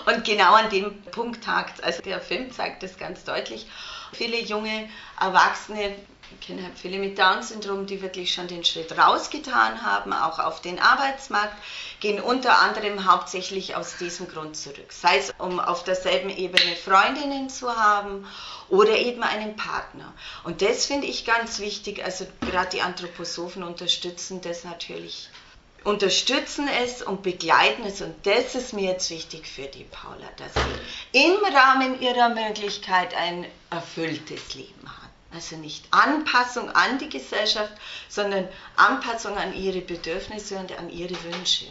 Und genau an dem Punkt hakt Also der Film zeigt das ganz deutlich. Viele junge Erwachsene ich kenne halt viele mit Down-Syndrom, die wirklich schon den Schritt rausgetan haben, auch auf den Arbeitsmarkt, gehen unter anderem hauptsächlich aus diesem Grund zurück. Sei es, um auf derselben Ebene Freundinnen zu haben oder eben einen Partner. Und das finde ich ganz wichtig. Also gerade die Anthroposophen unterstützen das natürlich unterstützen es und begleiten es. Und das ist mir jetzt wichtig für die Paula, dass sie im Rahmen ihrer Möglichkeit ein erfülltes Leben hat. Also nicht Anpassung an die Gesellschaft, sondern Anpassung an ihre Bedürfnisse und an ihre Wünsche.